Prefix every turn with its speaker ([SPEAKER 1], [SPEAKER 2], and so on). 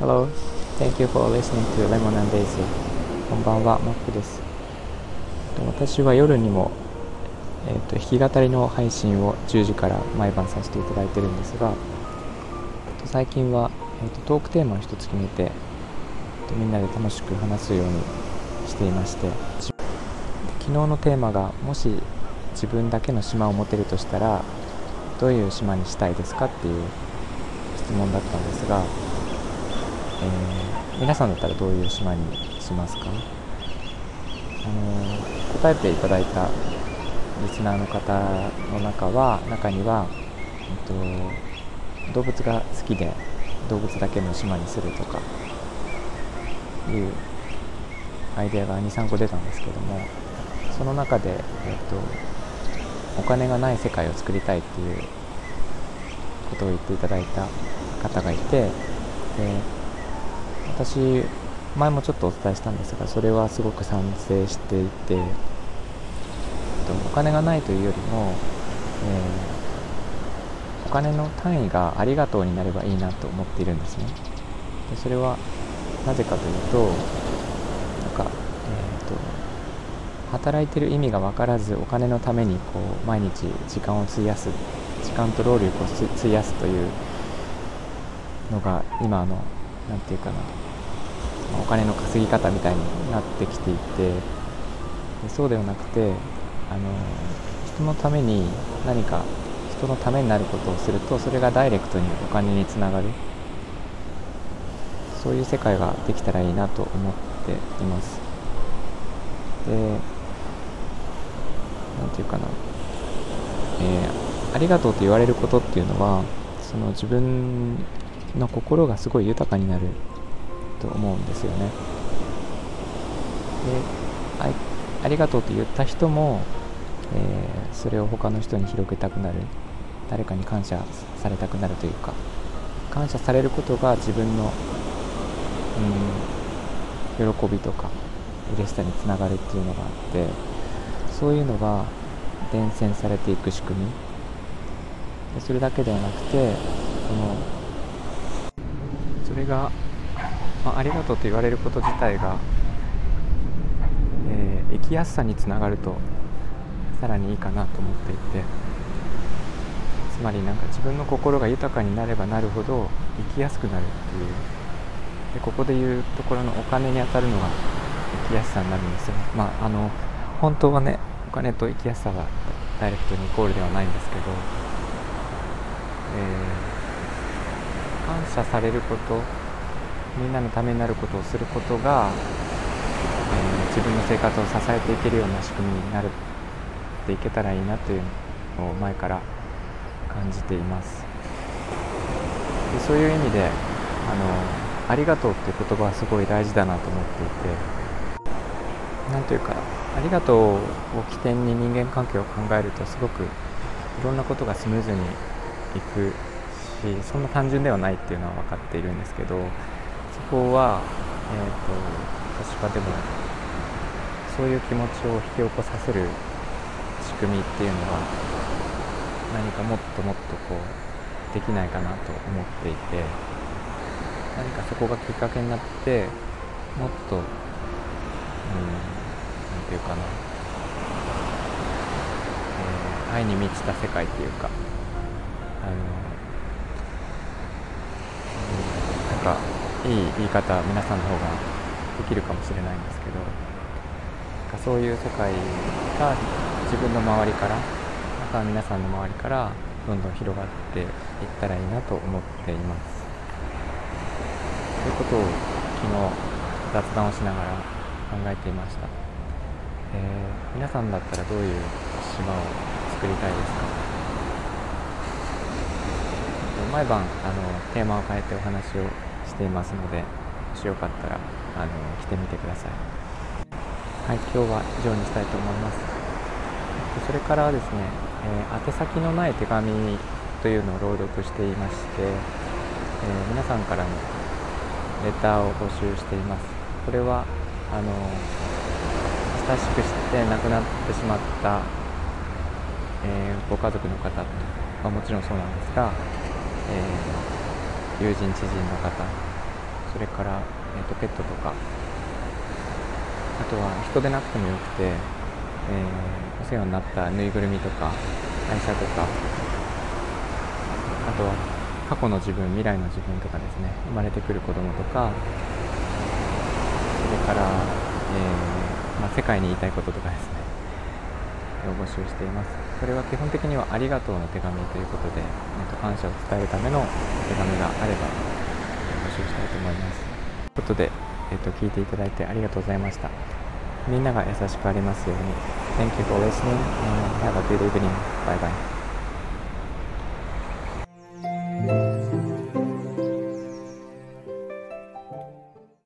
[SPEAKER 1] Hello, thank you for listening to Lemon and Daisy. こんばんは、マックです。私は夜にも、えー、と弾き語りの配信を10時から毎晩させていただいてるんですが、最近は、えー、とトークテーマを一つ決めて、みんなで楽しく話すようにしていまして、昨日のテーマがもし自分だけの島を持てるとしたらどういう島にしたいですかっていう質問だったんですが、えー、皆さんだったらどういう島にしますか、あのー、答えていただいたリスナーの方の中は中には、えっと、動物が好きで動物だけの島にするとかいうアイデアが23個出たんですけどもその中で、えっと、お金がない世界を作りたいっていうことを言っていただいた方がいてで私前もちょっとお伝えしたんですがそれはすごく賛成していてお金がないというよりも、えー、お金の単位がありがとうになればいいなと思っているんですね。でそれはなぜかというとなんか、えーと、働いてる意味が分からずお金のためにこう毎日時間を費やす時間と労力を費やすというのが今の何て言うかなお金の稼ぎ方みたいになってきていてそうではなくてあの人のために何か人のためになることをするとそれがダイレクトにお金につながる。そういう世界ができたらいいなと思っています。で何て言うかな、えー、ありがとうと言われることっていうのはその自分の心がすごい豊かになると思うんですよね。であありがとうと言った人も、えー、それを他の人に広げたくなる。誰かに感謝されたくなるというか感謝されることが自分の、うん、喜びとか嬉しさにつながるっていうのがあってそういうのが伝染されていく仕組み。でそれだけではなくてそのそれが、まあ、ありがとうと言われること自体が、えー、生きやすさにつながるとさらにいいかなと思っていてつまりなんか自分の心が豊かになればなるほど生きやすくなるっていう。でここでいうところのお金に当たるのが生きやすさになるんですよ。まああの本当はねお金と生きやすさがダイレクトにイコールではないんですけど、えー感謝されることみんなのためになることをすることが、えー、自分の生活を支えていけるような仕組みになるっていけたらいいなというのを前から感じています。でそういう意味であのありがとうっていう言葉はすごい大事だなと思っていて何というかありがとうを起点に人間関係を考えるとすごくいろんなことがスムーズにいくしそんな単純ではないっていうのは分かっているんですけどそこは、えーと、私はでもそういう気持ちを引き起こさせる仕組みっていうのは何かもっともっとこうできないかなと思っていて何かそこがきっかけになってもっと、うん、て言うかな、えー、愛に満ちた世界っていうか。あのなんかいい言い方皆さんの方ができるかもしれないんですけどなんかそういう世界が自分の周りからまた皆さんの周りからどんどん広がっていったらいいなと思っています。ということを昨日雑談をしながら考えていました、えー、皆さんだったらどういう島を作りたいですか？毎晩あのテーマを変えてお話をしていますのでもしよかったらあの来てみてください。はい今日は以上にしたいと思います。それからですね、えー、宛先のない手紙というのを朗読していまして、え、皆さんからのレターを募集しています。これはあの親しくして亡くなってしまった、えー、ご家族の方はもちろんそうなんですが、えー、友人知人の方それから、えーと、ペットとかあとは人でなくてもよくて、えー、お世話になったぬいぐるみとか愛車とかあとは過去の自分未来の自分とかですね生まれてくる子供とかそれから、えー、まあ、世界に言いたいこととかですね。を募集しています。これは基本的にはありがとうの手紙ということで、えー、と感謝を伝えるための手紙があれば募集したいと思います。ということで、えー、と聞いていただいてありがとうございました。みんなが優しくありますように。Thank you for listening and have a good evening. Bye bye.